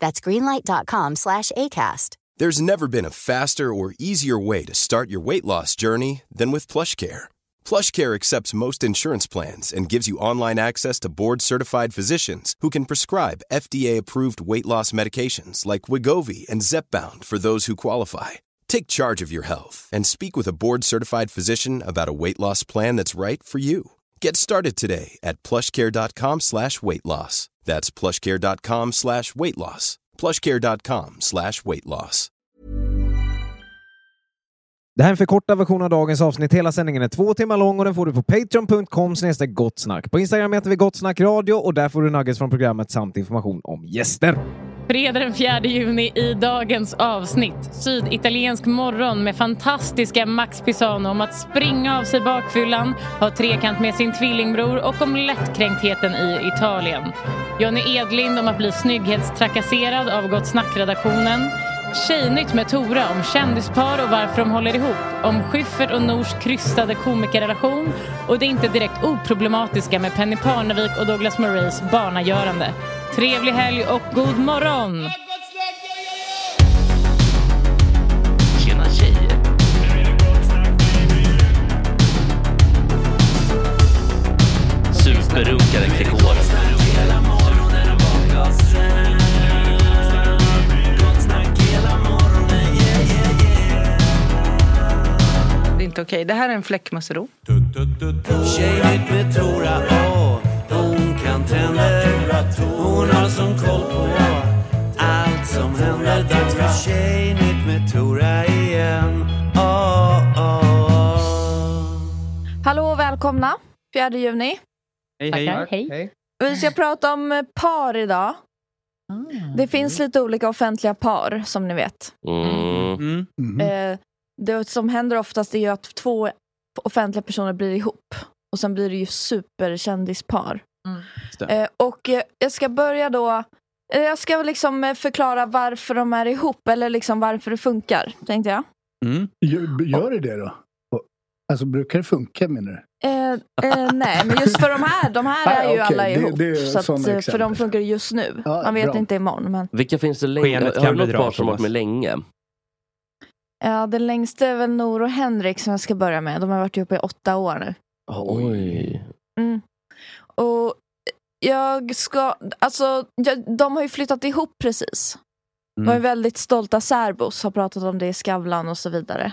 That's greenlight.com slash ACAST. There's never been a faster or easier way to start your weight loss journey than with PlushCare. PlushCare accepts most insurance plans and gives you online access to board-certified physicians who can prescribe FDA-approved weight loss medications like Wigovi and Zepbound for those who qualify. Take charge of your health and speak with a board-certified physician about a weight loss plan that's right for you. Get started today at plushcare.com slash weight loss. That's plushcare.com slash weight loss. plushcare.com slash weight loss. Det här är en förkortad version av dagens avsnitt. Hela sändningen är två timmar lång och den får du på patreon.com gottsnack. På Instagram heter vi gottsnackradio och där får du nuggets från programmet samt information om gäster. Fredag den 4 juni i dagens avsnitt. Syditaliensk morgon med fantastiska Max Pisano om att springa av sig bakfyllan, ha trekant med sin tvillingbror och om lättkränktheten i Italien. Jonny Edlind om att bli snygghetstrakasserad av Gott Snack-redaktionen. Tjejnytt med Tora om kändispar och varför de håller ihop. Om Schyffert och Nors krystade komikerrelation och det inte direkt oproblematiska med Penny Parnevik och Douglas Murrays barnagörande. Trevlig helg och god morgon! Tjena tjejer! Superrunkare Gregor. Det är inte okej. Det här är en fläckmussero. Med Tora, åh, hon kan trender. Hon har som koll på allt som händer. Dags för Tjejnytt med Tora igen. Åh, åh. Hallå och välkomna, 4 juni. Hej, Tackar, hej. Vi ska prata om par idag. Det finns lite olika offentliga par som ni vet. Mm. Mm. Eh, det som händer oftast är ju att två offentliga personer blir ihop. Och sen blir det ju superkändispar. Det. Eh, och eh, jag ska börja då eh, jag ska liksom förklara varför de är ihop eller liksom varför det funkar, tänkte jag. Mm. Gör, det det då? Alltså brukar det funka menar du? Eh, eh, nej, men just för de här, de här är ju okej, alla det- ihop. det är så att, för exempel. de funkar just nu. Ja, Man vet bra. inte imorgon. Men, Vilka finns det länge? Har du något par som varit med länge? ja, den längsta är väl Nor och Henrik som jag ska börja med. De har varit ihop i åtta år nu. Oj. Mm. Och jag ska, alltså, jag, de har ju flyttat ihop precis. De är Mm. väldigt stolta särbos, har pratat om det i Skavlan och så vidare.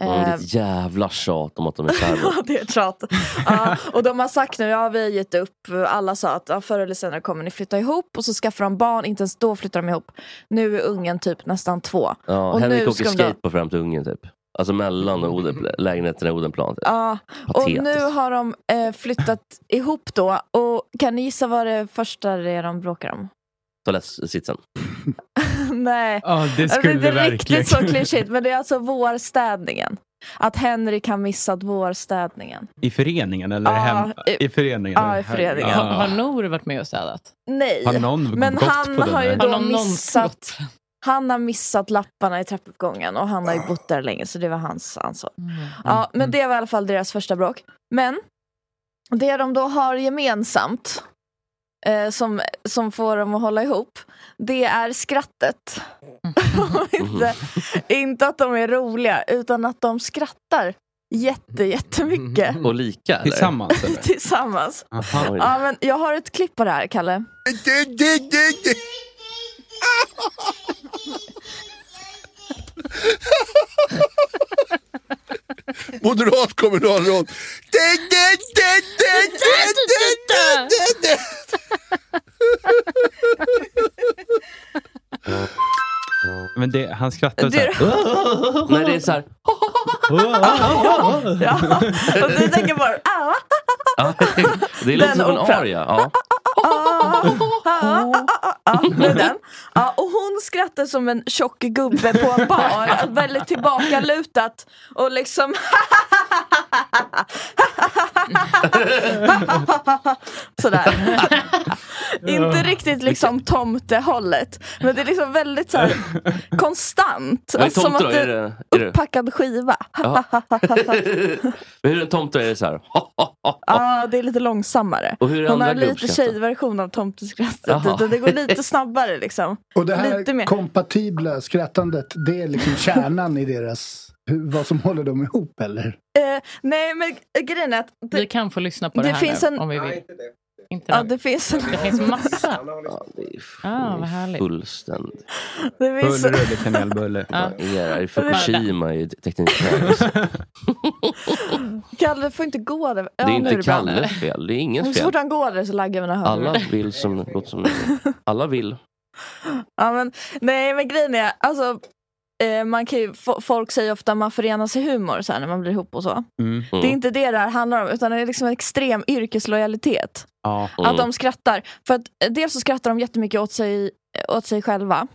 Mm, det Eh, är ett jävla tjat om att de är särbo. Ja, det är ett tjat. Ja, och de har sagt nu, ja vi har gett upp. Alla sa att ja, förr eller senare kommer ni flytta ihop och så skaffar de barn, inte ens då flyttar de ihop. Nu är ungen typ nästan två. Ja, Och Henrik nu åker skateboard fram till ungen typ. Alltså mellan Oden, lägenheten och Odenplan. Ja, och nu har de eh, flyttat ihop då. Och kan ni gissa vad det första det är de bråkar om? Toalettsitsen. Nej, Ja, det det skulle är det inte verkligen. riktigt så klyschigt. Men det är alltså vårstädningen. Att Henrik har missat vårstädningen. I föreningen eller Ja, hem? i- I föreningen? ja, i föreningen. Ja. Har Nor varit med och städat? Nej, Har någon men gått han på den har ju här? då Har någon missat gått? Han har missat lapparna i trappuppgången och han har ju bott där länge så det var hans ansvar. Mm. Ja, men det var i alla fall deras första bråk. Men det de då har gemensamt eh, som, som får dem att hålla ihop det är skrattet. inte, inte att de är roliga utan att de skrattar jätte, jättemycket Och lika eller? Tillsammans eller? tillsammans. Aha. Ja, men jag har ett klipp på det här, Kalle. Moderat kommunalråd. Det, det, det, det, det, det, det, det, Men det, han skrattar så Det- här. Nej, det är så här. ja. Och du tänker bara ah, det är lite Den som en aria. Ja. ah, ah, ah. Det är den. Ja, och hon skrattar som en tjock gubbe på en bar. Väldigt tillbakalutat. Och liksom Sådär. Inte riktigt liksom tomtehållet. Men det är liksom väldigt så här, konstant. Vad är Alltså, som tomte då? att Är det det, är det? uppackad skiva. Men hur är en tomte? Är det så här? Ja, det är lite långsammare. Och hur är Hon har lite tjejversion av tomteskrattet. Utan Det går lite snabbare liksom. Och det här Lite mer. kompatibla skrattandet, det är liksom kärnan i deras, hur, vad som håller dem ihop eller? Eh, nej men grejen är att det, Vi kan få lyssna på det, det här finns nu en- om vi vill. Inte ja, det finns en, Det finns massa. Ja, det är Ah, vad härligt. fullständigt. det finns, Bulle, rulle, kanelbulle. Ja. Är Fukushima i teknikservice. Kalle får inte gå där. Ja, Det är inte. Kalles fel. Det är ingens Så fel. fort han går där så laggar mina hörlurar. Alla vill som, som Alla vill. Ja, men, nej men grejen är, alltså eh, man kan ju, fo- folk säger ofta att man förenas i humor så här, när man blir ihop och så. Mm. Det är inte det det här handlar om utan det är liksom en extrem yrkeslojalitet. Ja. Mm. Att de skrattar. För att eh, dels så skrattar de jättemycket åt sig, åt sig själva.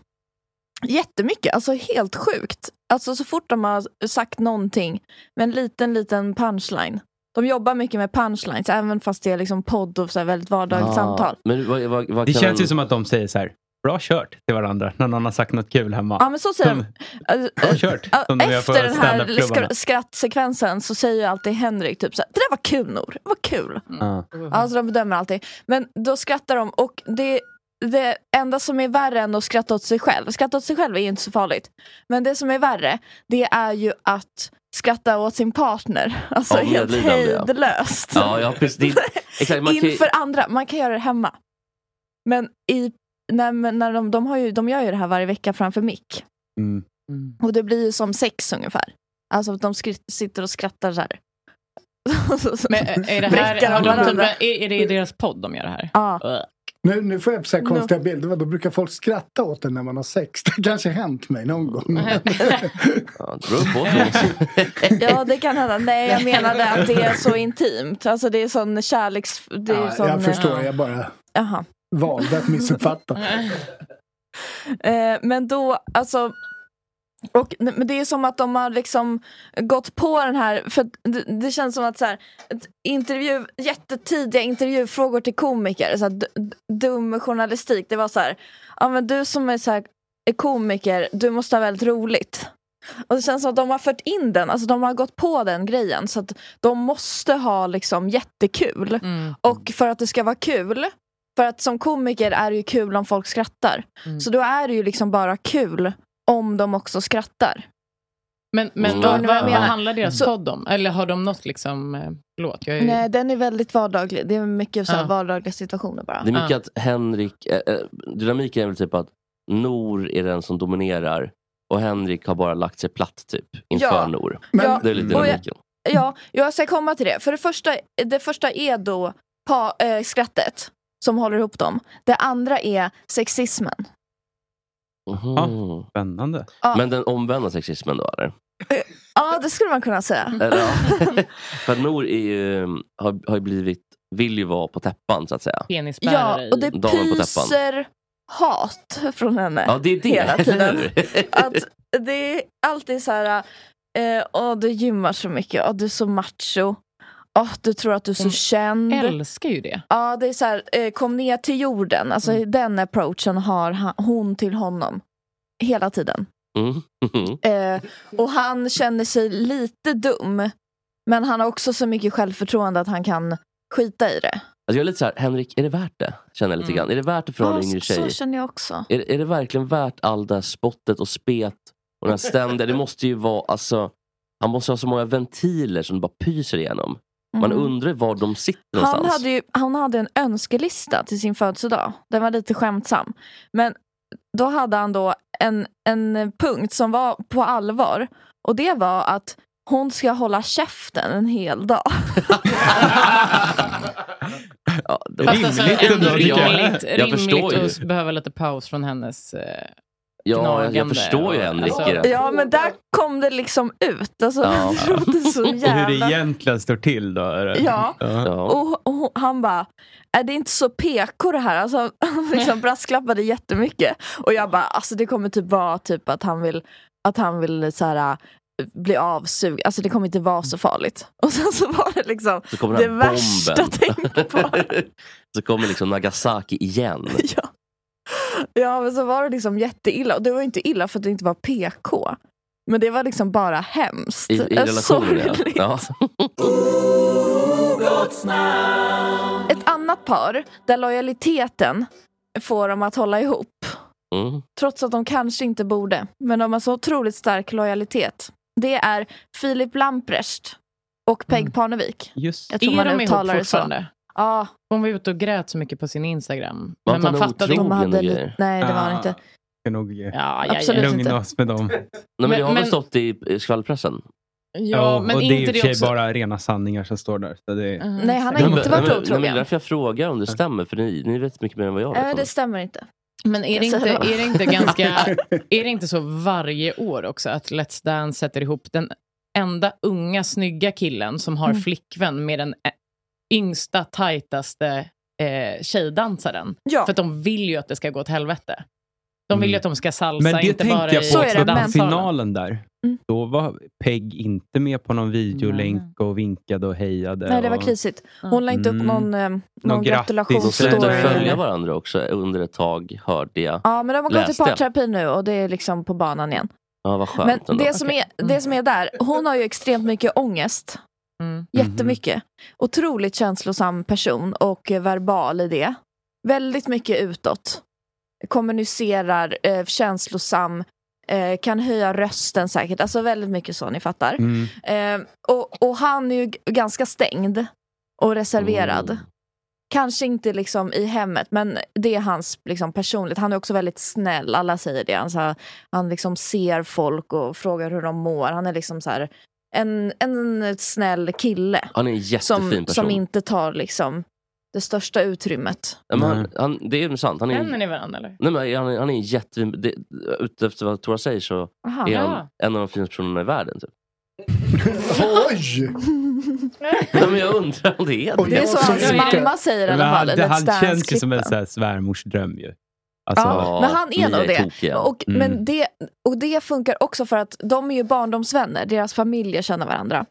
Jättemycket, alltså helt sjukt. Alltså så fort de har sagt någonting med en liten, liten punchline. De jobbar mycket med punchlines även fast det är liksom podd och så här väldigt vardagligt Ah, samtal. Men vad, vad, vad Det känns en, ju som att de säger så här, bra kört till varandra när någon har sagt något kul hemma. Ja men så säger Som- de. Alltså, Bra kört. Ja, på Efter den här skrattsekvensen så säger ju alltid Henrik typ så här, det där var kul Nor, det var kul. Ja. Alltså de bedömer alltid. Men då skrattar de och det, det enda som är värre än att skratta åt sig själv, skratta åt sig själv är ju inte så farligt. Men det som är värre, det är ju att skratta åt sin partner. Alltså Ja, helt ja. hejdlöst. Ja, ja precis. Det, exakt, man kan, ju- Inför andra, man kan göra det hemma. Men i, när, när de, de, har ju, de gör ju det här varje vecka framför mick. Mm. Och det blir ju som sex ungefär. Alltså att de sitter och skrattar så här. Men eh, är det här, har de typ, är, är det i deras podd de gör det här? Ja. Nu, nu får jag så här konstiga bilder, Vadå, brukar folk skratta åt en när man har sex? Det kanske har hänt mig någon gång. ja, det kan hända. Nej jag menade att det är så intimt. Alltså det är sån kärleks... Det är Ja, sån, jag förstår, eh, jag bara Jaha. Valde att missuppfatta. Eh, men då, alltså... Och, men det är som att de har liksom gått på den här, för det, det känns som att så här, intervju, jättetidiga intervjufrågor till komiker, så här, dum journalistik, det var så här, ja men du som är, så här, är komiker, du måste ha väldigt roligt. Och det känns som att de har fört in den, alltså de har gått på den grejen så att de måste ha liksom jättekul. Mm. Och för att det ska vara kul, för att som komiker är det ju kul om folk skrattar. Mm. Så då är det ju liksom bara kul om de också skrattar. Men, men Mm. vad, vad vad, handlar deras Så- podd om? Eller har de något liksom, eh, jag är, Nej, den är väldigt vardaglig. Det är mycket så här Ja. vardagliga situationer bara. Det är mycket att Henrik, eh, eh, dynamiken är väl typ att Nor är den som dominerar och Henrik har bara lagt sig platt typ inför Ja. Nor. Men, Ja, Det är lite och jag- dynamiken. Ja, jag ska komma till det. För det första, det första är då pa, eh, skrattet som håller ihop dem. Det andra är sexismen. Mhm. Spännande. Ja. Men den omvända sexismen då eller? Ja, det skulle man kunna säga. ja. För Nor är ju, har, har ju blivit, vill ju vara på täppan så att säga. penisbärare Ja, och det pyser hat från henne. Ja det är det, Hela tiden. Att det är alltid så här, eh, åh du gymmar så mycket, åh du är så macho, åh du tror att du är så Hon känd. älskar ju det. Ja, det är så här, eh, kom ner till jorden. Alltså Mm. den approachen har han, hon till honom. Hela tiden. Mm. Eh, och han känner sig lite dum. Men han har också så mycket självförtroende att han kan skita i det. Alltså jag är lite så här, Henrik, är det värt det? Känner jag lite Mm. grann. Är det värt det för en Ja, yngre så tjej? känner jag också. Är, är det verkligen värt all det här spottet och spet och den här ständiga, det måste ju vara alltså Han måste ha så många ventiler som bara pyser igenom. Man Mm. undrar var de sitter Han någonstans. hade, ju, han hade en önskelista till sin födelsedag. Den var lite skämtsam. Men då hade han då en, en punkt som var på allvar. Och det var att hon ska hålla käften en hel dag. Fast alltså, Rimligt ändå ändå, tycker jag. rimligt, Jag förstår rimligt ju. att behöva lite paus från hennes eh, Ja, jag, jag förstår ju Henrik. alltså- Ja men där kom det liksom ut. Alltså, Ja. det så Och hur det jävla... egentligen står till då? är det? Ja. Ja. Och, och han bara, är det inte så PK det här? Alltså, han liksom brasklappade jättemycket. Och jag bara, alltså det kommer typ vara typ att han vill, att han vill så här, bli avsug. Alltså det kommer inte vara så farligt. Och sen så var det liksom det värsta bomben. tänkbara. så kommer liksom Nagasaki igen. Ja. Ja men så var det liksom jätteilla. Och det var inte illa för att det inte var PK. Men det var liksom bara hemskt. I, i relationen ja. ja. Ett annat par där lojaliteten får dem att hålla ihop. Mm. Trots att de kanske inte borde. Men de har så otroligt stark lojalitet. Det är Filip Lamprecht och Peg Parnevik. Just Jag tror Är man de ihop det så. Ja, Hon var ute och grät så mycket på sin Instagram. Var Men inte man fattade otrogen de inte. hade. Nej, det var han Ah. inte. Ska nog Ja, ja, Absolut ja. inte. lugna oss med dem. Nej, men, det Men- har men- väl stått i i skvallerpressen? Ja, men och det är i inte och det för sig också... bara rena sanningar som står där. Så det, Mhm. Nej, han har Nej, inte varit nej, nej, men Det är otrogen. därför jag frågar om det stämmer, för ni, ni vet mycket mer än vad jag Nej, vet. om det stämmer inte. Men är det, Jag inte, det. är det inte ganska... Är det inte så varje år också att Let's Dance sätter ihop den enda unga snygga killen som har Mm. flickvän med den yngsta, tajtaste eh, tjejdansaren? Ja. För att de vill ju att det ska gå åt helvete. De vill ju Mm. att de ska salsa, Men det inte bara tänkte jag i Så på, för men- på finalen där. Mm. Då var Peg inte med på någon videolänk och vinkade och hejade. Nej, det var och... krisigt. Hon la inte upp Mm. någon, eh, någon, Någon grattis. De gratulationsstory. slutade följa varandra också under ett tag, hörde jag. Ja, men de har gått i jag. parterapi nu och det är liksom på banan igen. Ja, vad skönt Men ändå. det som, är, det som är där, hon har ju extremt mycket ångest. Mm. Jättemycket. Otroligt känslosam person och eh, verbal i det. Väldigt mycket utåt. Kommunicerar, eh, känslosam, eh, kan höja rösten säkert. Alltså väldigt mycket så, ni fattar. Mm. Eh, och, och han är ju ganska stängd och reserverad. Mm. Kanske inte liksom i hemmet, men det är hans liksom, personligt. Han är också väldigt snäll, alla säger det. Han, så här, han liksom ser folk och frågar hur de mår. Han är liksom så här, en, en snäll kille Han är en jättefin som, person. som inte tar liksom, det största utrymmet. Men han, han, det är sant. Han är, Känner ni varandra eller? nej, men han, är- han är en jättefin... Det, utefter vad Tora säger så Aha. är Ja. han en av de finaste personerna i världen. Typ. Oj! Nej, men jag undrar om det är Oj, Det är det. så hans mamma säger i alla fall. han, det, han känns ju som en svärmorsdröm ju. Alltså, Ja, men han är nog det. Och, Mm. men det. Och det funkar också för att de är ju barndomsvänner, deras familjer känner varandra.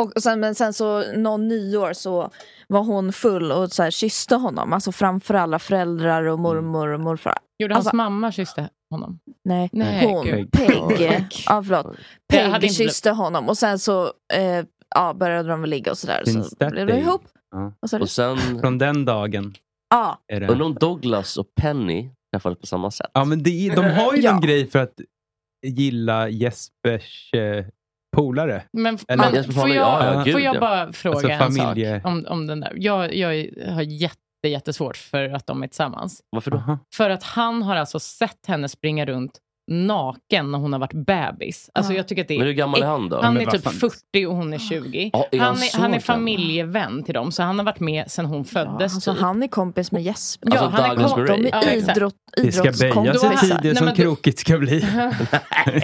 Och sen, men sen så någon nyår så var hon full och så här kysste honom, alltså framför alla föräldrar och mormor och morfar. Gjorde hans Alltså- mamma kysste honom? Nej, Nej, hon, gud. Peg. Ja, förlåt. Peg inte kysste honom och sen så eh, ja, började de väl ligga och sådär. Så blev de ihop. Ja. Och så, Och sen, Från den dagen är det... undrar om Douglas och Penny träffades på samma sätt. Ja, men det, de har ju Ja. någon grej för att gilla Jespers eh, polare. Men, Eller- men Jesper får, jag, ja, ja, gud, får jag ja. bara fråga Alltså, en familje- sak om, om den där? Jag, jag har jätte, jättesvårt för att de är tillsammans. Varför då? För att han har alltså sett henne springa runt naken när hon har varit bebis. Alltså Ja. jag tycker att det Men är hur gammal är han då? Han Men är typ fan. 40 och hon är 20. Ja, är han han, är, han är familjevän till dem, så han har varit med sedan hon ja, föddes. alltså, typ. han är kompis med Jesper. Ja, Alltså han är kom-. De Ja, är idrott, Det ska böja sig idrottskompisar. tider Nej, som men då- krokigt ska bli.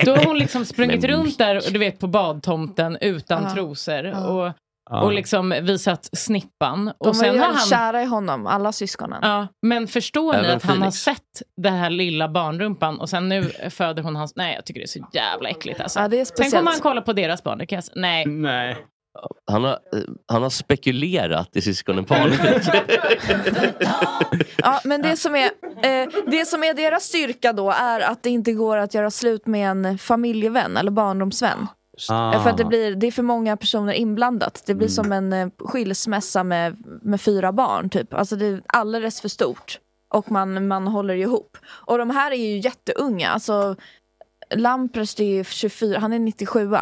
Då har hon liksom sprungit Men- runt där, och du vet på badtomten utan Ja. trosor Ja. och, Ja. och liksom visat snippan. De Och var sen ju har han... kära i honom, alla syskonen. Ja, men förstår ni Även att han har sett det här lilla barnrumpan och sen nu föder hon hans... Nej, jag tycker det är så jävla äckligt alltså. Ja, det är Sen kommer speciellt. han kolla på deras barn. Det kan jag. Nej. Nej. Han har, eh, han har spekulerat i syskonen Parnevik. Ja, men det som, är, eh, det som är deras styrka då är att det inte går att göra slut med en familjevän eller barndomsvän. Ah. För att det, blir, det är för många personer inblandat. Det blir som en eh, skilsmässa med, med fyra barn. Typ. Alltså det är alldeles för stort. Och man, man håller ihop. Och de här är ju jätteunga. Alltså, Lamprecht är ju 24, han är 97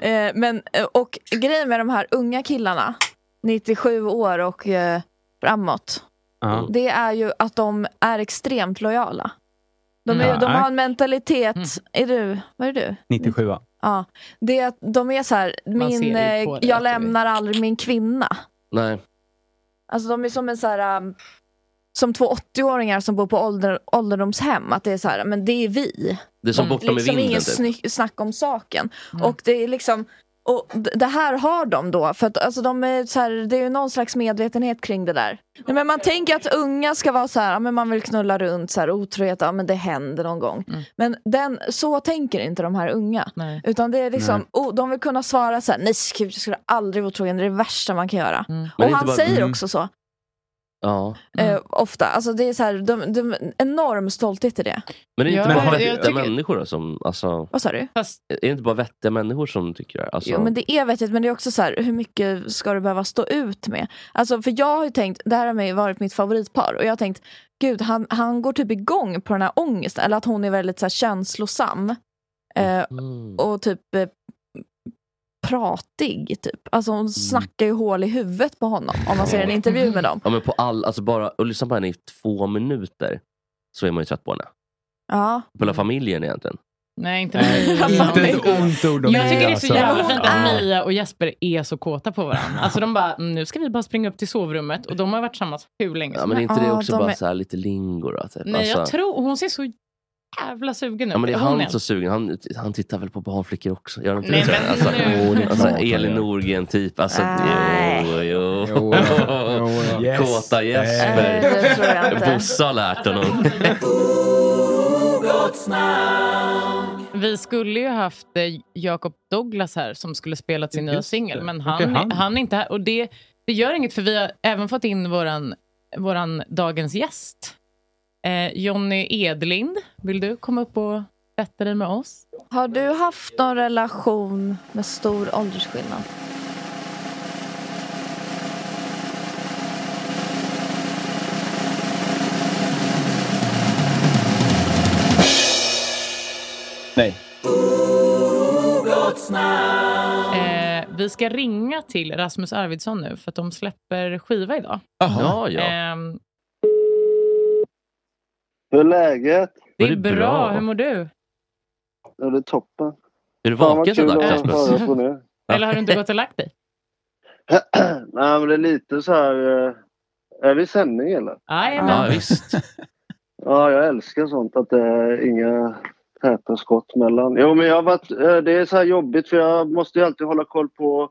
eh, men, eh, Och grejen med de här unga killarna, 97 år och eh, framåt. Ja. Det är ju att de är extremt lojala. De, är, Mm. de har en mentalitet, Mm. är du, vad är du? 97 Ja, det är att de är så här, Man min, det eh, jag det lämnar aldrig min kvinna. Nej. Alltså de är som en så här, um, som två 80-åringar som bor på ålder, ålderdomshem. Att det är så här, men det är vi. Det är som bortom i liksom vinden, ingen typ. snack om saken. Mm. Och det är liksom och det här har de då, för att alltså de är så här, det är ju någon slags medvetenhet kring det där. Nej, men man tänker att unga ska vara så här, ja, men man vill knulla runt, så här, otrohet, ja men det händer någon gång. Mm. Men den, så tänker inte de här unga. Utan det är liksom, Nej. oh, de vill kunna svara så här, nej gud, jag skulle aldrig vara otrogen, det är det värsta man kan göra. Det Och han bara- säger Mm. också så. Ja. Eh, ofta. Alltså det är så här, de, de, enorm stolthet i det. Men det är Ja, inte bara men jag vettiga tycker- människor som, alltså, Vad sa du? är det inte bara vettiga människor som tycker det? Alltså, Jo men det är vettigt men det är också så här, hur mycket ska du behöva stå ut med? Alltså för jag har ju tänkt, det här har varit mitt favoritpar och jag har tänkt, gud han, han går typ igång på den här ångesten, eller att hon är väldigt så här känslosam. Eh, Mm. och typ eh, pratig typ. Alltså Mm. hon snackar ju hål i huvudet på honom om man ser en intervju med dem. Ja men på all, alltså bara att lyssna på henne i två minuter så är man ju trött på henne. Ja. På hela familjen egentligen. Nej, inte inte ett ont ord om Jag tycker det är så alltså. jävla fint att. Mia och Jesper är så kåta på varandra. Alltså de bara, "Mm, nu ska vi bara springa upp till sovrummet och de har varit tillsammans hur länge Ja, som men är helst. inte det också bara så här lite lingo då? Typ? Nej, jag Alltså- tror, hon ser så jävla sugen ut. Ja men det är Hon han så sugen, han, han tittar väl på barnflickor också? Gör han inte Nej, det? men alltså, nu. alltså, han Elin. Norgren typ. Alltså, Nej. jo, jo. Jo, jo, yes. Kåta Jesper. Bosse har lärt honom. Vi skulle ju haft eh, Jacob Douglas här som skulle spelat sin nya singel. Men Vart är han, han? han är inte här. Och det, det gör inget för vi har även fått in våran, våran dagens gäst. Eh, Jonny Edlind, vill du komma upp och sätta dig med oss? Har du haft någon relation med stor åldersskillnad? Nej. Eh, vi ska ringa till Rasmus Arvidsson nu för att de släpper skiva idag. Ja, ja. Ehm, Hur är läget? det är det bra. bra? hur mår du? Ja, det är toppen. Är du vaken så dags Rasmus? på nu. Eller har du inte gått och lagt dig? Nej, men det är lite så här... eh, Är vi i sändning eller? Jajamän. Ja visst. Ja, jag älskar sånt att det är inga täta skott mellan. Jo, men jag har varit... eh, Det är så här jobbigt för jag måste ju alltid hålla koll på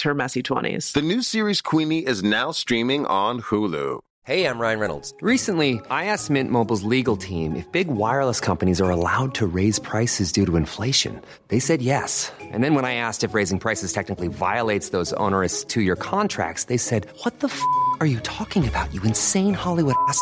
her messy 20s. the new series Queenie is now streaming on Hulu. Hey, I'm Ryan Reynolds. Recently, I asked Mint Mobile's legal team if big wireless companies are allowed to raise prices due to inflation. They said yes. And then when I asked if raising prices technically violates those onerous two year contracts, they said, What the f are you talking about, you insane Hollywood ass?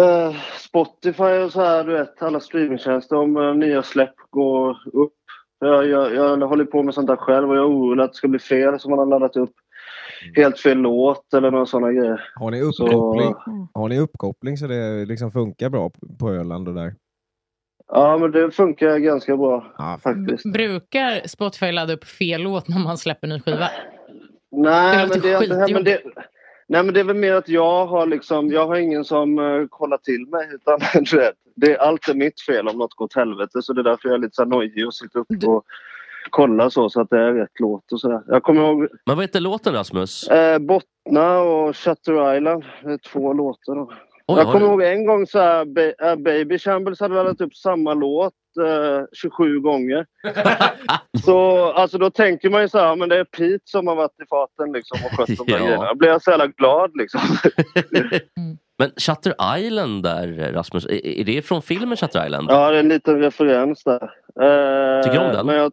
Eh, Spotify och så här, du vet, alla streamingtjänster om eh, nya släpp går upp. Jag, jag, jag håller på med sånt där själv och jag är orolig att det ska bli fel som man har laddat upp helt fel låt eller några sådana grejer. Har ni Så- uppkoppling, har ni uppkoppling så det liksom funkar bra på- Öland och där? Ja, men det funkar ganska bra faktiskt. Brukar Spotify ladda upp fel låt när man släpper ny skiva? Nej, Det men det, är inte- nej, men det, nej, men det är väl mer att jag har liksom, jag har ingen som uh, kollar till mig. Utan, du vet, det, allt är mitt fel om något går åt helvete. Så det är därför jag är lite så nojig och sitter upp och kollar så, så att det är rätt låt och sådär. Jag kommer ihåg Men vad heter låten Rasmus? eh, Bottna och Shutter Island. Det är två låtar. Då. Oj, jag kommer du- ihåg en gång så här, ba- äh, Baby Shambles hade laddat upp samma låt eh, 27 gånger. så alltså då tänker man ju så här, men det är Pete som har varit i farten liksom och skött de där Ja. grejerna. Då blir jag så jävla glad liksom. Men Shutter Island där Rasmus, är, är det från filmen Shutter Island? Ja, det är en liten referens där. Eh, Tycker du om den? Men jag,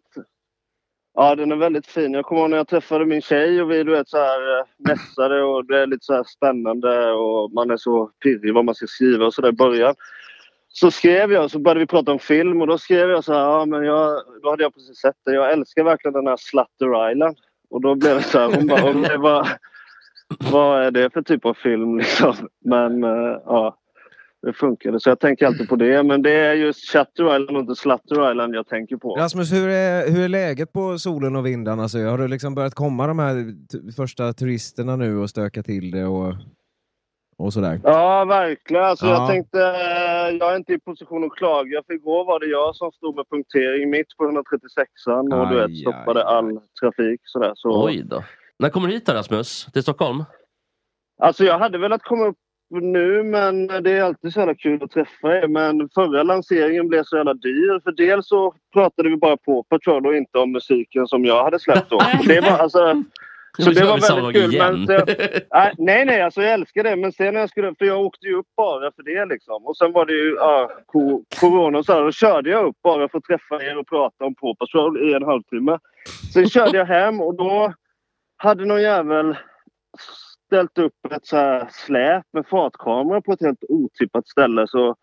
ja, den är väldigt fin. Jag kommer ihåg när jag träffade min tjej och vi du vet, så här, eh, mässade och det är lite så här spännande och man är så pirrig vad man ska skriva och så där i början. Så skrev jag, så började vi prata om film och då skrev jag så här, ja men jag, då hade jag precis sett det. Jag älskar verkligen den här Slutter Island. Och då blev det så här, hon bara, vad, vad är det för typ av film liksom? Men eh, ja, det funkade. Så jag tänker alltid på det. Men det är just Chatter Island och inte Slutter Island jag tänker på. Rasmus, hur är, hur är läget på solen och vindarna? Alltså, har det liksom börjat komma de här första turisterna nu och stöka till det och, och sådär? Ja, verkligen. Alltså, Ja. Jag tänkte, eh, jag är inte i position att klaga. För igår var det jag som stod med punktering mitt på 136an och du Aj, vet, stoppade all trafik. Sådär. Så, Oj då. När kommer du hit då Rasmus? Till Stockholm? Alltså jag hade velat komma upp nu men det är alltid så jävla kul att träffa er. Men förra lanseringen blev så jävla dyr. För dels så pratade vi bara på Patrol och inte om musiken som jag hade släppt då. Det var, alltså, så det var väldigt kul. igen. Men sen, nej, nej, nej, alltså jag älskar det. Men sen när jag skulle, för jag åkte ju upp bara för det liksom. Och sen var det ju ja, ko- corona och så här. Då körde jag upp bara för att träffa er och prata om Paw Patrol i en halvtimme. Sen körde jag hem och då hade någon jävel ställt upp ett så här släp med fartkamera på ett helt otippat ställe. Så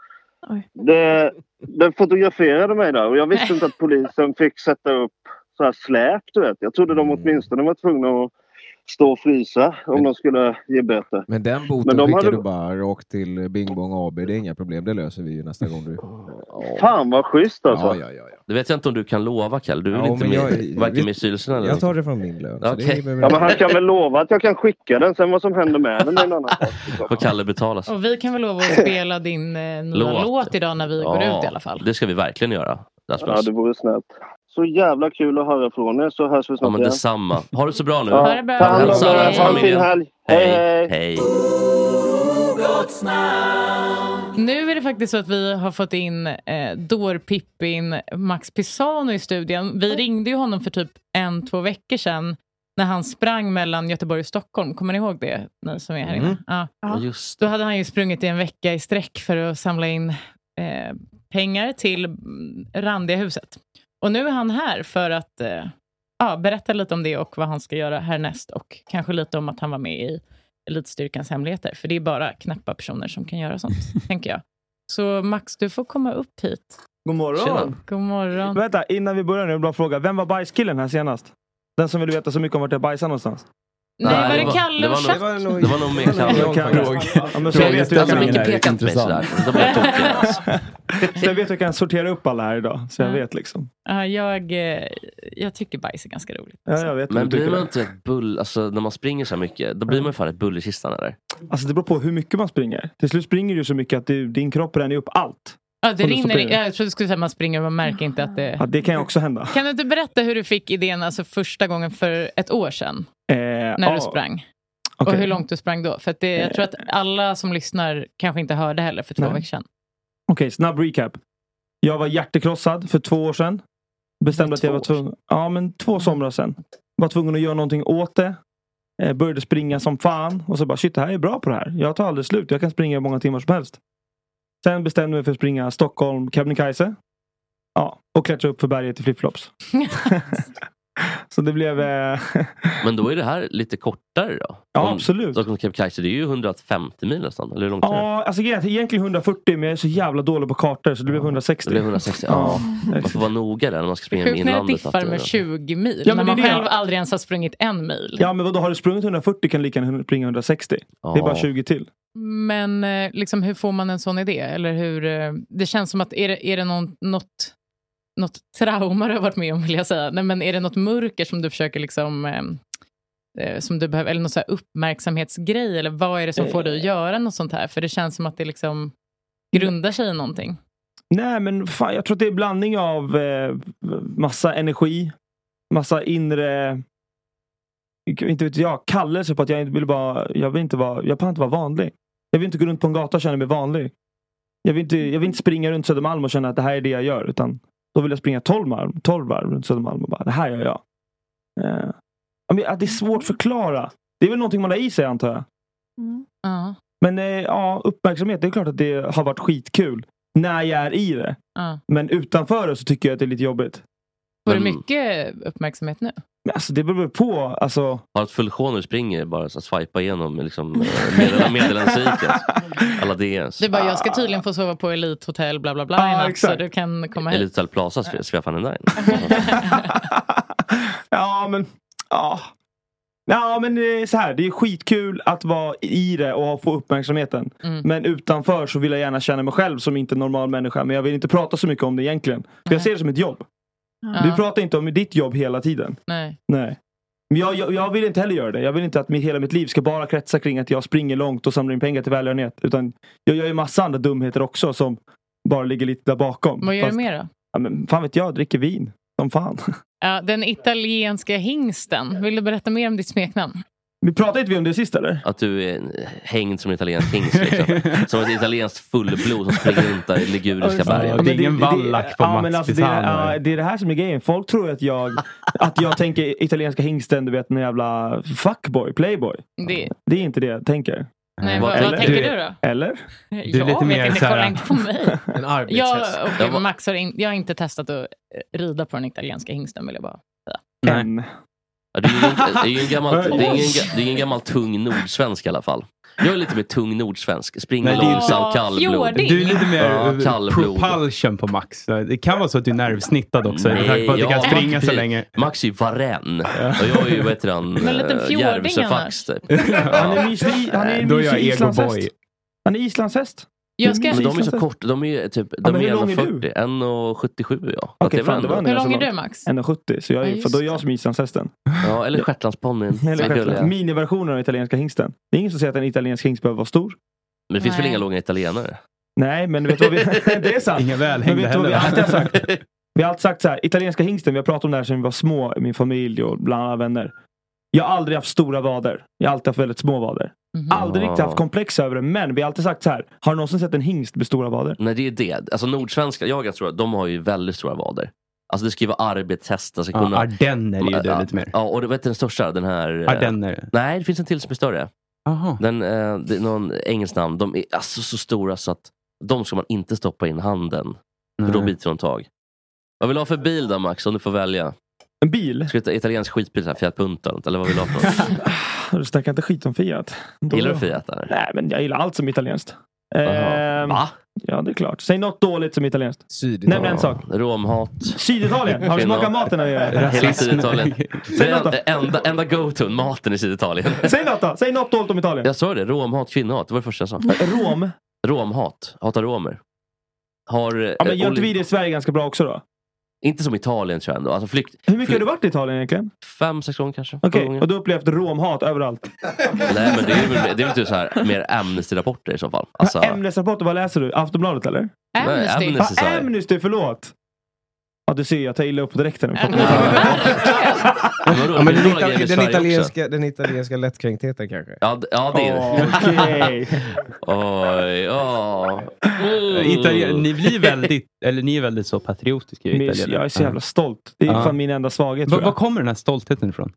det, den fotograferade mig där och jag visste inte att polisen fick sätta upp så här släp. Du vet. Jag trodde de åtminstone var tvungna att stå och frysa om de skulle ge böter. Men den boten Men de skickar hade- du bara rakt till Bing Bong AB. Det är inga problem, det löser vi ju nästa gång du... Fan vad schysst alltså. Ja, ja, ja, ja. Det vet jag inte om du kan lova Kalle. Du är Ja, väl inte men med, jag- varken med i styrelsen eller Jag tar det från min lön. så det Okej. behöver Ja, men han kan väl lova att jag kan skicka den. Sen vad som händer med den är en annan sak. Får Kalle betalas. Och vi kan väl lova att spela din eh, Låt. låt. idag när vi går ut i alla fall. Det ska vi verkligen göra. Ja, det vore snällt. Så jävla kul att höra från er så hörs vi Ja, snart men igen. detsamma. Ha det så bra nu. Ja. Ha det bra. Ta hand om Hälsa alla i Ha en fin familjen. helg. Hej, hej. hej. Nu är det faktiskt så att vi har fått in eh, Dårpippin Max Pisano i studion. Vi ringde ju honom för typ en, två veckor sedan när han sprang mellan Göteborg och Stockholm. Kommer ni ihåg det, ni som är här inne? Mm. Ja. Ja, Just Då hade han ju sprungit i en vecka i sträck för att samla in eh, pengar till Randiga huset. Och nu är han här för att eh, ja, berätta lite om det och vad han ska göra härnäst och kanske lite om att han var med i Elitstyrkans hemligheter. För det är bara knappa personer som kan göra sånt, tänker jag. Så Max, du får komma upp hit. God morgon. Tjena. God morgon. Vänta, innan vi börjar nu, bra fråga. Vem var bajskillen här senast? Den som ville veta så mycket om vart jag bajsade någonstans. Nej, var det Kalle det var och nog- Chatt? Det var nog mer Kalle. Jag kan- Ja, men så jag vet hur jag kan- Micke pekat på mig sådär. Då blir jag tokig alltså. Jag vet hur jag kan sortera upp alla här idag. Så jag Ja. vet liksom. Ja, jag, eh, jag tycker bajs är ganska roligt. Ja, jag vet Men blir man inte ett bull, alltså när man springer så här mycket, då blir man ju fan ett bull i kistan eller? Alltså det beror på hur mycket man springer. Till slut springer du så mycket att du, din kropp bränner upp allt. Ja, det rinner, jag trodde du skulle säga att man springer och man märker inte att det... Ja, det kan ju också hända. Kan du inte berätta hur du fick idén alltså första gången för ett år sedan? Eh, När du sprang? okej. Och hur långt du sprang då? För det, jag tror att alla som lyssnar kanske inte hörde heller för två Nej. veckor sedan. Okej, snabb recap. Jag var hjärtekrossad för två år sedan. Bestämde att jag var tvungen. Ja, men två somrar sedan. Var tvungen att göra någonting åt det. Eh, började springa som fan. Och så bara shit, det här är bra på det här. Jag tar aldrig slut. Jag kan springa hur många timmar som helst. Sen bestämde jag mig för att springa Stockholm, Kebnekaise. Ja, och klättra upp för berget i flipflops. så det blev... Eh, Men då är det här lite kortare då? Ja, absolut. Stockholm Kebnekaise, det är ju 150 mil nästan, eller hur långt är det? ja, alltså egentligen 140 men jag är så jävla dålig på kartor så det blev 160. Det blir 160, ja. Man får vara noga där när man ska springa Sjukt när det diffar med 20 mil. Ja, när men man det är det själv jag- aldrig ens har sprungit en mil. Ja men vadå, har du sprungit 140 kan du lika gärna springa 160. Det är bara 20 till. Men eh, liksom, hur får man en sån idé? Eller hur, eh, det känns som att är det, är det någon, något, något trauma du har varit med om, vill jag säga. Nej, men är det något mörker som du försöker liksom, eh, eh, som du behöver, eller någon så här uppmärksamhetsgrej? Eller vad är det som får dig att göra något sånt här? För det känns som att det liksom grundar sig i någonting. Nej men fan, jag tror att det är en blandning av eh, massa energi, massa inre inte vet jag, kallelse på att jag inte vill bara, jag vill inte vara, jag inte vara vanlig. Jag vill inte gå runt på en gata och känna mig vanlig. Jag vill inte, jag vill inte springa runt Södermalm och känna att det här är det jag gör. Utan då vill jag springa 12 varv, 12 varv runt Södermalm och bara, det här gör jag. Eh, ja, men, det är svårt att förklara. Det är väl någonting man har i sig antar jag. Ja. Men eh, ja, uppmärksamhet, det är klart att det har varit skitkul. När jag är i det. Ja. Men utanför det så tycker jag att det är lite jobbigt. Får du mycket uppmärksamhet nu? Men alltså det beror på. Alltså... När du springer bara så att swipa igenom liksom, eh, meddelandesiket. Alla DNs. Det är bara, jag ska tydligen få sova på Elite-hotell bla bla bla i natt, så du kan komma hit. Elite Hotel Plaza, Sve- Sveafan Nine. Ja men, ja. Ja men det är så här, det är skitkul att vara i det och få uppmärksamheten. Mm. Men utanför så vill jag gärna känna mig själv som inte en normal människa. Men jag vill inte prata så mycket om det egentligen. För jag ser det som ett jobb. Ja. Vi pratar inte om ditt jobb hela tiden. Nej. Nej. Men jag, jag, jag vill inte heller göra det. Jag vill inte att mitt, hela mitt liv ska bara kretsa kring att jag springer långt och samlar in pengar till välgörenhet. Utan jag gör ju massa andra dumheter också som bara ligger lite där bakom. Vad gör du Fast- mer då? Ja, men fan vet jag, dricker vin. Som fan. Ja, den italienska hingsten. Vill du berätta mer om ditt smeknamn? Vi pratade inte vi om det sist eller? Att du är hängd som en italiensk hingst. Liksom. Som ett italienskt fullblod som springer runt där i liguriska bergen. Ja, men ja, men alltså, det, är, ja, det är det här som är grejen. Folk tror att jag, att jag tänker italienska hingsten, du vet en jävla fuckboy, playboy. Det, Det är inte det jag tänker. Nej, vad- vad tänker du då? Eller? jag vet inte, kolla inte på mig. En Jag och Max har, in, jag har inte testat att rida på den italienska hingsten vill jag bara säga. Än. Det är ju ingen, gammal, det är ingen, det är ingen gammal tung nordsvensk i alla fall. Jag är lite mer tung nordsvensk. Springer Nej, långsamt, kallblod. Du är lite mer Ja, eh, propulsion på Max. Det kan vara så att du är nervsnittad också. med tanke på att du kan springa så precis. länge. Max är ju varenn. Och jag är ju, vad heter han, Men en liten eh, Järvsöfax typ. Han är han är Då är jag egoboy. Han är islandshäst. Jag ska- Men de är så korta, de är typ Ja, de hur är lång är 1,40. 1,77 ja. Okej, fan, det var Hur lång är du Max? 1,70 så jag är, Ja, för då är jag som islandshästen. Ja, eller shetlandsponnyn. Miniversionen av italienska hingsten. Det är ingen som säger att en italiensk hingst behöver vara stor. Men det finns väl Nej. inga långa italienare? Nej, men vet du vad vi... det är sant. Inga välhängda vad vi heller. alltid har sagt? Vi har alltid sagt så här, italienska hingsten, vi har pratat om det här sedan vi var små, min familj och bland alla vänner. Jag har aldrig haft stora vader. Jag har alltid haft väldigt små vader. Aldrig riktigt haft komplex över det, men vi har alltid sagt så här. Har du någonsin sett en hingst med stora vader? Nej det är det. Alltså nordsvenska, jag ganska stora, de har ju väldigt stora vader. Alltså det ska ju vara arbetshästar. Ja, kunna... ardenner är ju det ja, lite mer. Ja, och du vet den största? Den här... eh, Ardenner. Nej, det finns en till som är större. Aha. Den, eh, det är någon engelskt namn. De är alltså så stora så att de ska man inte stoppa in handen. För då Nej. biter de tag. Vad vill du ha för bil då Max? Om du får välja. En bil? Ska du ta italiensk skitbil? så här, Fiat Punto eller vad vill du ha för något? Du snackar inte skit om Fiat. Då- Gillar du Fiat? Eller? Nej, men jag gillar allt som italienskt. Ehm, Va? Ja, det är klart. Säg något dåligt som italienskt. Nämn en sak. Romhat. Syditalien. Har du smakat maten? Eller? Hela Syditalien. Säg något då. enda, enda, go-to, maten i Syditalien. Säg något då. Säg något dåligt om Italien. Jag sa det, romhat, kvinnohat. Det var det första jag sa. Rom? Romhat. Hatar romer. Har, Ja, men gör inte vi det i Sverige ganska bra också då? Inte som Italien tror jag ändå. Alltså flykt, Hur mycket har du varit i Italien egentligen? Fem, sex gånger kanske. Okej, gånger. och du har upplevt romhat överallt? Nej men det är väl, det är väl typ så här, mer Amnesty-rapporter i så fall. Alltså, Ämnesrapporter, vad läser du? Aftonbladet eller? Nej, Amnesty. Amnesty, sa ah. Amnesty, förlåt! Ja du ser, jag tar illa upp på direkten. vadå, Ja, men den, itali- den, italienska, den italienska lättkränktheten kanske? Ja, ja det är det. Okej. Oj, ja. Mm. Italien, ni blir väldigt, eller ni är väldigt så patriotiska i Italien. jag är så jävla stolt. Det är fan min enda svaghet Var, tror var kommer den här stoltheten ifrån?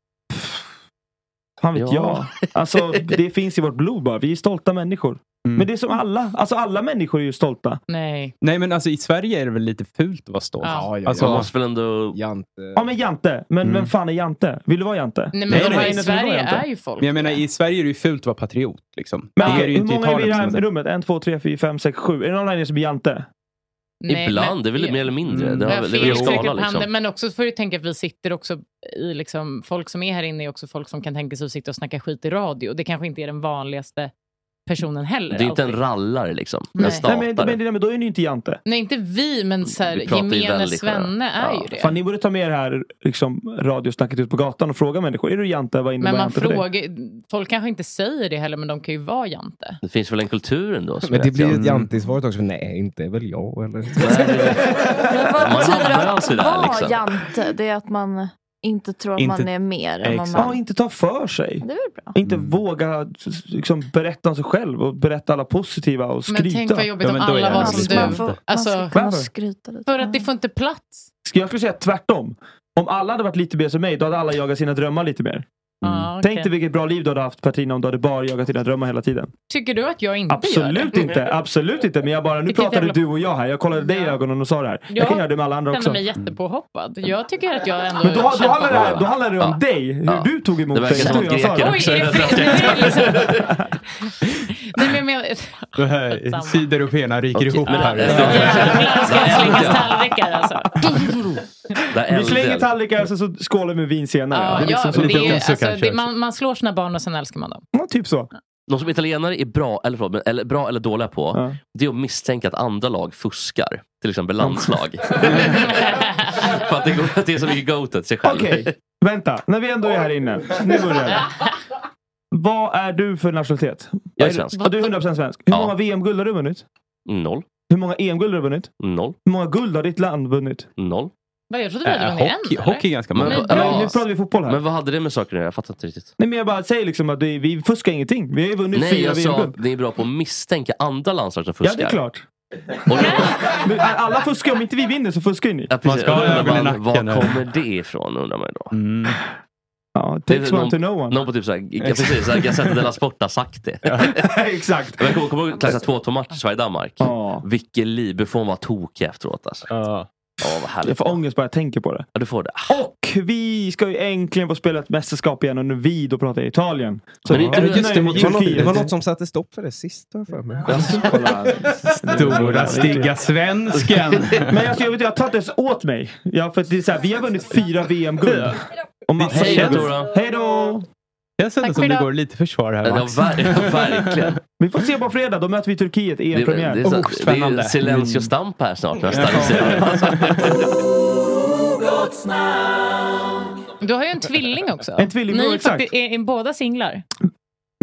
Fan vet Ja. jag. Alltså det finns i vårt blod bara. Vi är stolta människor. Mm. Men det är som alla. Alltså alla människor är ju stolta. Nej. Nej men alltså i Sverige är det väl lite fult att vara stolt? Ja, ja, alltså, Man måste väl ändå... Jante. Ja men Jante. Men Mm. vem fan är Jante? Vill du vara Jante? Nej, men Nej, de nej, här i Sverige inte. är ju folk Men jag menar i Sverige är det ju fult att vara patriot. Liksom. Men det är okej, det ju hur inte i många är vi i det här rummet? En, två, tre, fyra, fem, sex, sju. Är det någon här inne som är Jante? Nej, Ibland, men- det är väl mer eller mindre. Mm. Det, har, det är väl skala liksom. men också får du tänka att vi sitter också i liksom, folk som är här inne är också folk som kan tänka sig att sitta och snacka skit i radio. Det kanske inte är den vanligaste personen heller. Det är inte en rallare liksom. Nej. En Nej, men, men, men, men då är ni inte jante. Nej, inte vi, men så här, Vi pratar ju gemene svenne är Ja. ju det. Fan, ni borde ta med det här liksom, radiosnacket ut på gatan och fråga människor. Är du jante? Vad innebär Men man jante för dig? frågar, folk kanske inte säger det heller, men de kan ju vara jante. Det finns väl en kultur ändå? som Men är det blir ju ett jante. jante i svaret också. Nej, inte är väl jag. Eller? Vad Man betyder hamnar det alltså att där, vara liksom. jante? Det är att man inte tror att Inte- man är mer än vad Ja, man... inte ta för sig. Det är väl bra. Inte våga s- liksom, berätta om sig själv och berätta alla positiva och skryta. Men tänk vad jobbigt om alla var som Man du. får, man Alltså, ska kunna skryta lite. för att det får inte plats. Jag skulle säga tvärtom. Om alla hade varit lite mer som mig, då hade alla jagat sina drömmar lite mer. Ja, okej. Tänk dig vilket bra liv du hade haft Petrina om du hade bara jagat dina drömmar hela tiden. Tycker du att jag inte gör Absolut det? inte, absolut inte. Men jag bara, nu Vilket pratade jävla- du och jag här. Jag kollade dig i ögonen och sa det här. Jag kan göra det med alla andra Jag också. känner mig jättepåhoppad. Jag tycker att jag ändå Men då, då, handlar det, här, då handlar det om dig, hur Ja. du tog emot Det verkar dig. som att jag greker det. också Oj, är Nej, men. Det här sydeuropeerna ryker ihop men- här. Jävlar ska det slängas tallrikar alltså. Vi slänger tallrikar och så, skålar vi med vin senare. Ja, det är liksom ja, det är, alltså, det, man, man slår sina barn och sen älskar man dem. Ja, typ så. De som italienare är bra eller, förlåt, men- eller, bra eller dåliga på, Ja. det är att misstänka att andra lag fuskar. Till exempel landslag. För att det, går, att det är så mycket go-to sig själv. Okej, vänta. När vi ändå är här inne. Nu börjar det. Vad är du för nationalitet? Jag är svensk. Ja, du är 100% svensk. Hur Ja. många VM-guld har du vunnit? Noll. Hur många EM-guld har du vunnit? Noll. Hur många guld har ditt land vunnit? Noll. Vad, jag trodde vi hade Äh, vunnit hockey, en. hockey är ganska många. Men- Men, Ja. nu pratar vi fotboll här. Men vad hade det med saker att göra? Jag fattar inte riktigt. Nej men jag bara säger liksom att det, vi fuskar ingenting. Vi har ju vunnit Nej, fyra jag sa VM-guld. att ni är bra på att misstänka andra landslag som Ja fuskar. det är klart. Då, Men alla fuskar, om inte vi vinner så fuskar ju ni. ja, precis. Man ska ha ögonen i man, Var nacken här. kommer det ifrån undrar man ju då. Mm. Ja, Det takes någon- one to know one. Någon på typ såhär, ja, precis, såhär, Gazzetta della Sport har sagt det. Exakt. Men jag kommer kommer ihåg klassa 2-2 match Sverige-Danmark. Ja. Vilket liv, Buffon var tokig efteråt alltså. Ja. Åh vad härligt. Jag får ångest bara jag tänker på det. Ja, du får det. Och vi ska ju äntligen få spela ett mästerskap igen under vi då pratar Italien. Så Men vi det Det var, något, det Turkiet. var något som satte stopp för det sist har jag för mig. Stora stygga svensken. Men alltså, jag, vet, jag tar inte ens åt mig. Ja, för att det är så här, vi har vunnit fyra VM-guld. Och man- Hej då, Tora. Hej då! Jag känner som det går lite försvar här Ja, Max. ver- verkligen. Vi får se på fredag, då möter vi Turkiet i Det, det, EM-premiär. är Oh, det är spännande. Silencio Stamp här snart nästan. Du har ju en tvilling också. En tvillingbror, Ni är, exakt. faktiskt- är, är båda singlar.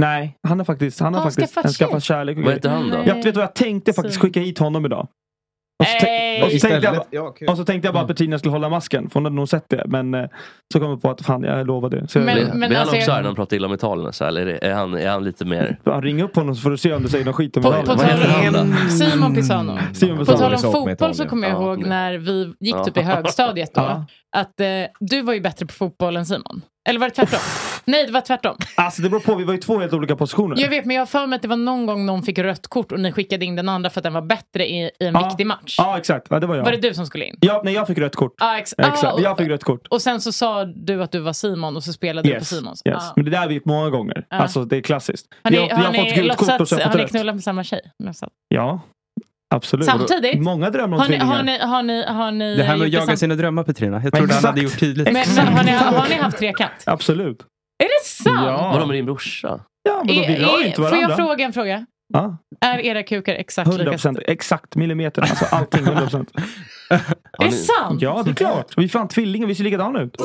Nej, han har faktiskt, han har Har faktiskt skaffat en tjej. skaffat kärlek. och Vad heter han då? Jag vet vad jag tänkte faktiskt skicka hit honom idag. Och så, tän- och så, tänkte, jag, ja, och så tänkte jag bara att Bettina skulle hålla masken, för hon hade nog sett det. Men eh, så kom jag på att fan, jag lovade. Så Men- jag, men blir han alltså, också när de pratar illa om Italien? Så, här, eller är, det- är, han, är han lite mer... ring upp honom så får du se om du säger något skit om På, Italien. på tal heter han om då? Simon Pisano. Simon På Pisano. tal om fotboll så kommer jag Ja, ihåg när vi gick typ i högstadiet då. Att eh, du var ju bättre på fotboll än Simon. Eller var det tvärtom? Nej, det var tvärtom. Alltså det beror på, vi var i två helt olika positioner. Jag vet, men jag har för mig att det var någon gång någon fick rött kort och ni skickade in den andra för att den var bättre i, i en Ja. viktig match. Ja exakt, ja, det var jag. Var det du som skulle in? Ja, nej jag fick rött kort. Ja, ex- Exakt, ah, och, jag fick rött kort. och sen så sa du att du var Simon och så spelade du på Yes, Simons. yes. Ah. Men det där har vi gjort många gånger. Alltså det är klassiskt. Har ni, jag, jag har har fått gult kort och så låtsats, har jag har fått ni knullat med samma tjej? Ja, absolut. Samtidigt? Många drömmar om Har ni, tvillingar. har, ni, har, ni, har ni Det här med att gjort jaga sina drömmar Petrina. Jag trodde han hade gjort tydligt. Men, men har, ni, har ni haft trekant? Absolut. Är det sant? Ja. Vadå med din brorsa? Ja, men Är- vill jag är- inte får varandra. jag fråga en fråga? Ja, Är era kukar exakt 100 lika procent. Exakt millimeter. Alltså allting 100 procent. Har Är det sant? Ja, det är klart. Vi är fan tvillingar. Vi ser likadana ut.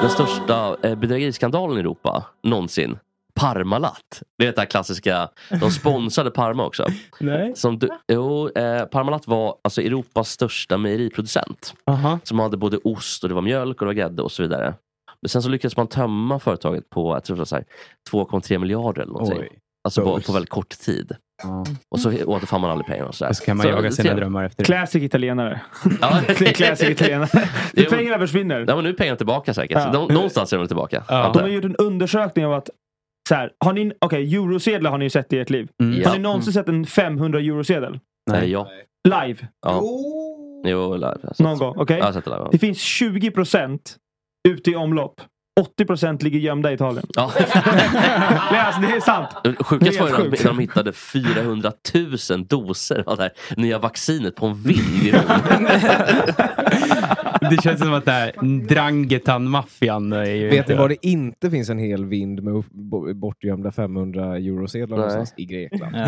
Den största eh, bedrägeriskandalen i Europa någonsin. Parmalat. Det är det här klassiska, de sponsrade Parma också. Nej. Som du, jo, eh, Parmalat var alltså Europas största mejeriproducent. Aha. Som hade både ost och det var mjölk och det var grädde och så vidare. Men sen så lyckades man tömma företaget på jag tror det var så här, 2,3 miljarder eller någonting. Oj. Alltså på, på väldigt kort tid. Ja. Och så återfann man aldrig pengarna. Och så, så kan man jaga sina drömmar efter det. Classic italienare. Ja. Det är classic italienare. Pengarna försvinner. Ja, men nu är pengarna tillbaka säkert. Ja. Nå- Någonstans är de tillbaka. Ja. De har gjort en undersökning av att så här, har ni, okej, eurosedlar har ni sett i ert liv. Mm. Ja. Har ni någonsin sett en 500 eurosedel? Nej, ja. Live? ja. Jo, live. Någon gång, okej? Sett det. Det finns 20 procent ute i omlopp. 80 procent ligger gömda i Italien. Ja. Nej, alltså, det är sant. Sjukast var när de- hittade 400 000 doser av det här nya vaccinet på en vind i Rom. Det känns som att det här Drangetan-maffian är ju... Vet ni var det inte finns en hel vind med upp- bortgömda 500 eurosedlar någonstans? I Grekland.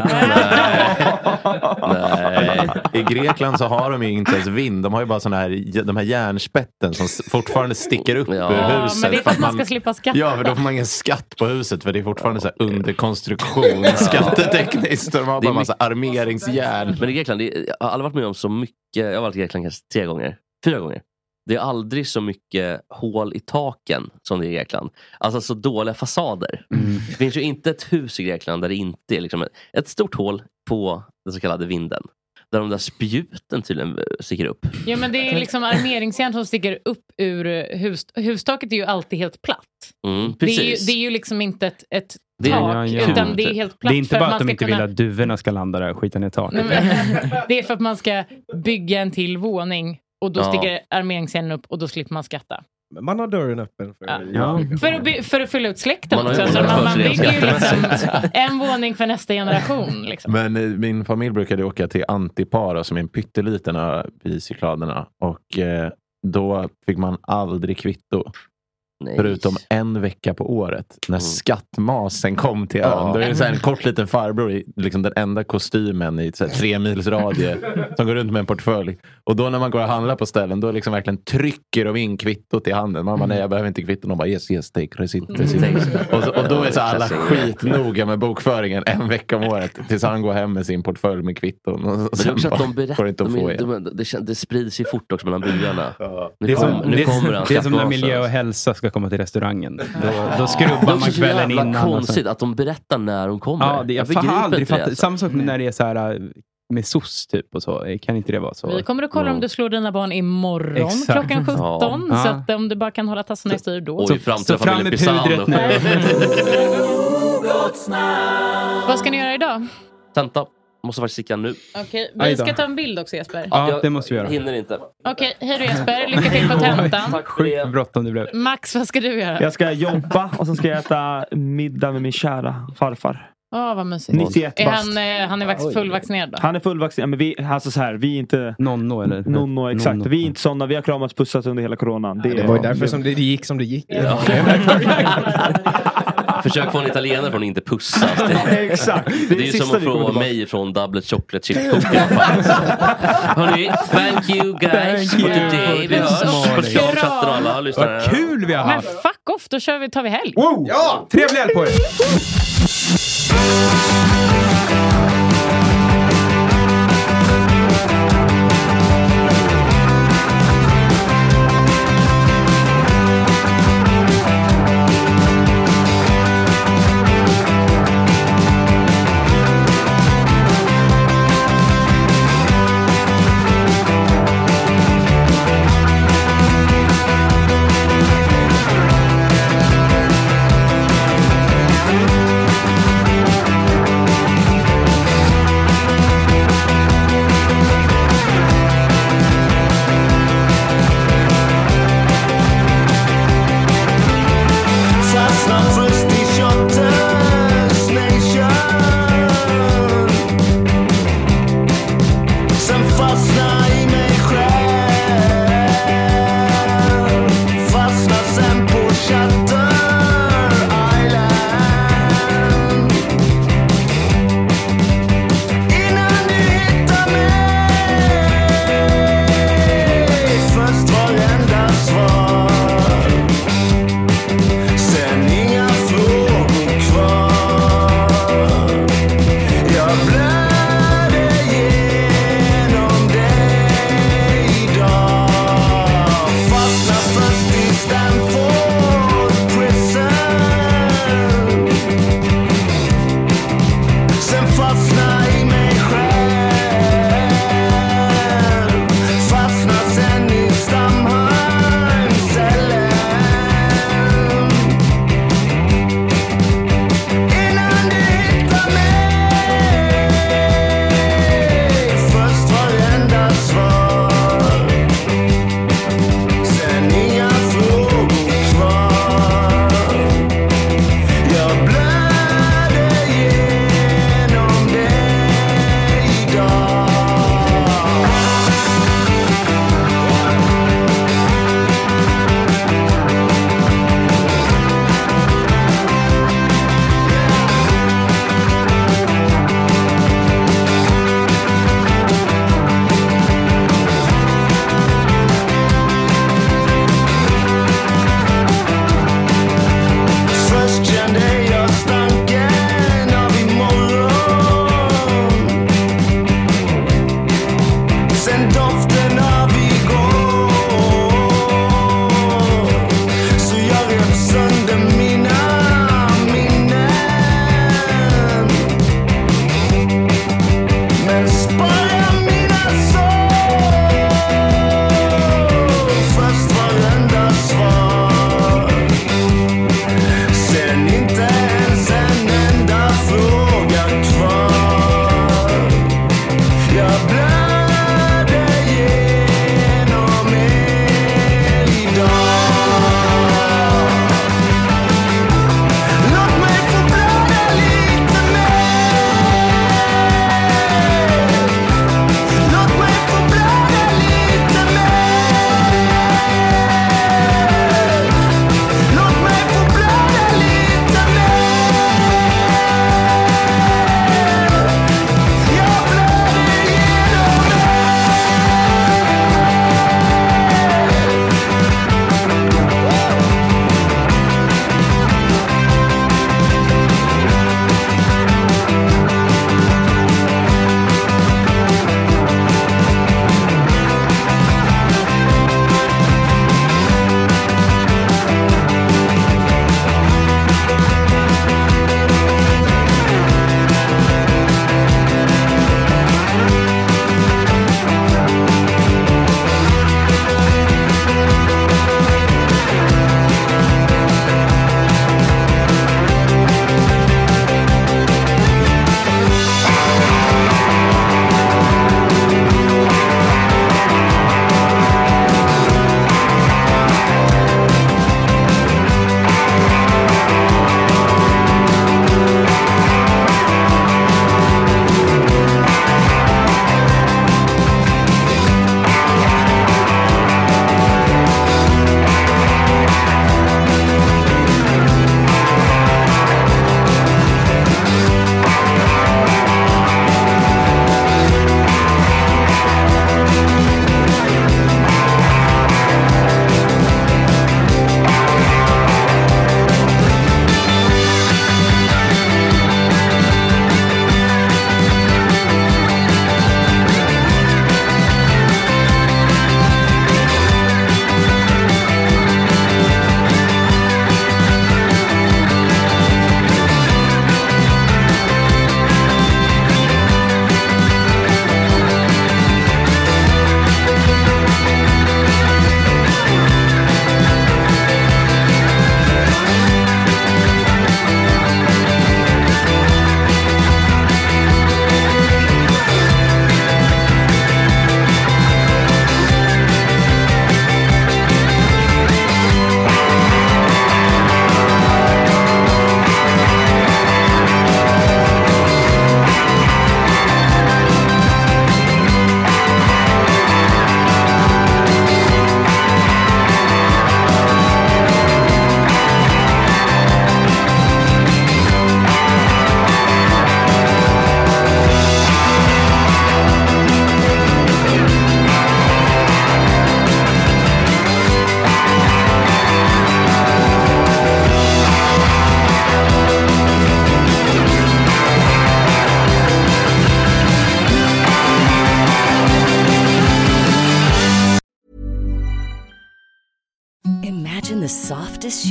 Nej. I Grekland så har de ju inte ens vind. De har ju bara såna här, de här järnspetten som fortfarande sticker upp Ja, ur huset. men det är för att man ska slippa skatta. Ja, för då får man ingen skatt på huset för det är fortfarande så under konstruktion skattetekniskt. De har bara massa armeringsjärn. Men i Grekland, det, jag har aldrig varit med om så mycket. Jag har varit i Grekland kanske tre gånger. Fyra gånger. Det är aldrig så mycket hål i taken som det är i Grekland. Alltså så dåliga fasader. Det finns ju inte ett hus i Grekland där det inte är liksom ett, ett stort hål på den så kallade vinden. Där de där spjuten tydligen eh, sticker upp. Ja, men det är liksom armeringsjärn som sticker upp ur eh, hus, hustaket är ju alltid helt platt. Mm, Det är, ju, precis. det är ju liksom inte ett, ett Det tak, Ja, ja. utan det är helt platt. Det är inte för bara man att de inte kunna- vill att duvorna ska landa där och skita ner taket. Nej, men, det är för att man ska bygga en till våning och då Ja. sticker armeringsjärnen upp och då slipper man skatta. Man har dörren öppen för Ja. För, att by- för att fylla ut släkten Man också. Så rätt man, man bygger ju liksom en våning för nästa generation. Liksom. Men eh, min familj brukade åka till Antipara som är en pytteliten ö i Cykladerna. Och eh, då fick man aldrig kvitto. Förutom en vecka på året när skattmasen kom till ön. Ja. Då är det så här en kort liten farbror i liksom den enda kostymen i så här tre mils radie som går runt med en portfölj. Och då när man går och handlar på ställen då liksom verkligen trycker de in kvittot i handen. Man bara nej jag behöver inte kvitto. De bara yes yes take receipt. receipt. Och, så, och då är så alla skitnoga med bokföringen en vecka om året. Tills han går hem med sin portfölj med kvitton. Och det sen de går inte få igen. de, de, sprids ju fort också mellan byarna. Nu, Det är, kom, som, nu det, kommer han det är som när miljö och hälsa ska komma till restaurangen. Då, då Det skrubbar är man också så kvällen jävla innan. och konstigt att de berättar när de kommer. Ja, det, jag, begriper har aldrig det, fattat. alltså. Samma sak med när det är så här äh, med SOS typ och så. Kan inte det vara så? Vi kommer att kolla om du slår dina barn imorgon Exakt. klockan 17. Ja. Så att om du bara kan hålla tassarna i styr då. Och i framtida så fram med pudret nu. Vad ska ni göra idag? Tenta. Måste faktiskt sticka nu. Okej, Aj vi ska ta en bild också Jesper. Ja, det måste vi göra. Hinner inte. Okej, hej då Jesper. Lycka till på tentan. Sjukt bråttom det blev. Max, vad ska du göra? Jag ska jobba och sen ska jag äta middag med min kära farfar. Åh, vad mysigt. 91 är bast. han, eh, han är vax- fullvaccinerad då? Han är fullvaccinerad, men vi, alltså så här, vi är inte... Nonno eller? Nonno, exakt. Nonno. Vi är inte sådana. Vi har kramats och pussats under hela coronan. Det var ju därför som det gick som det gick. Försök få en italienare från att inte pussas. Det, Exakt. det är ju sista som att tillbaka. mig från Double Chocolate Chip. Hörni, thank you guys Thank for you. today. Vi hörs på Skalchatten och alla lyssnare. Vad kul vi har Men haft! fuck off, då kör vi, tar vi helg. Wow! Ja! Trevlig helg på er!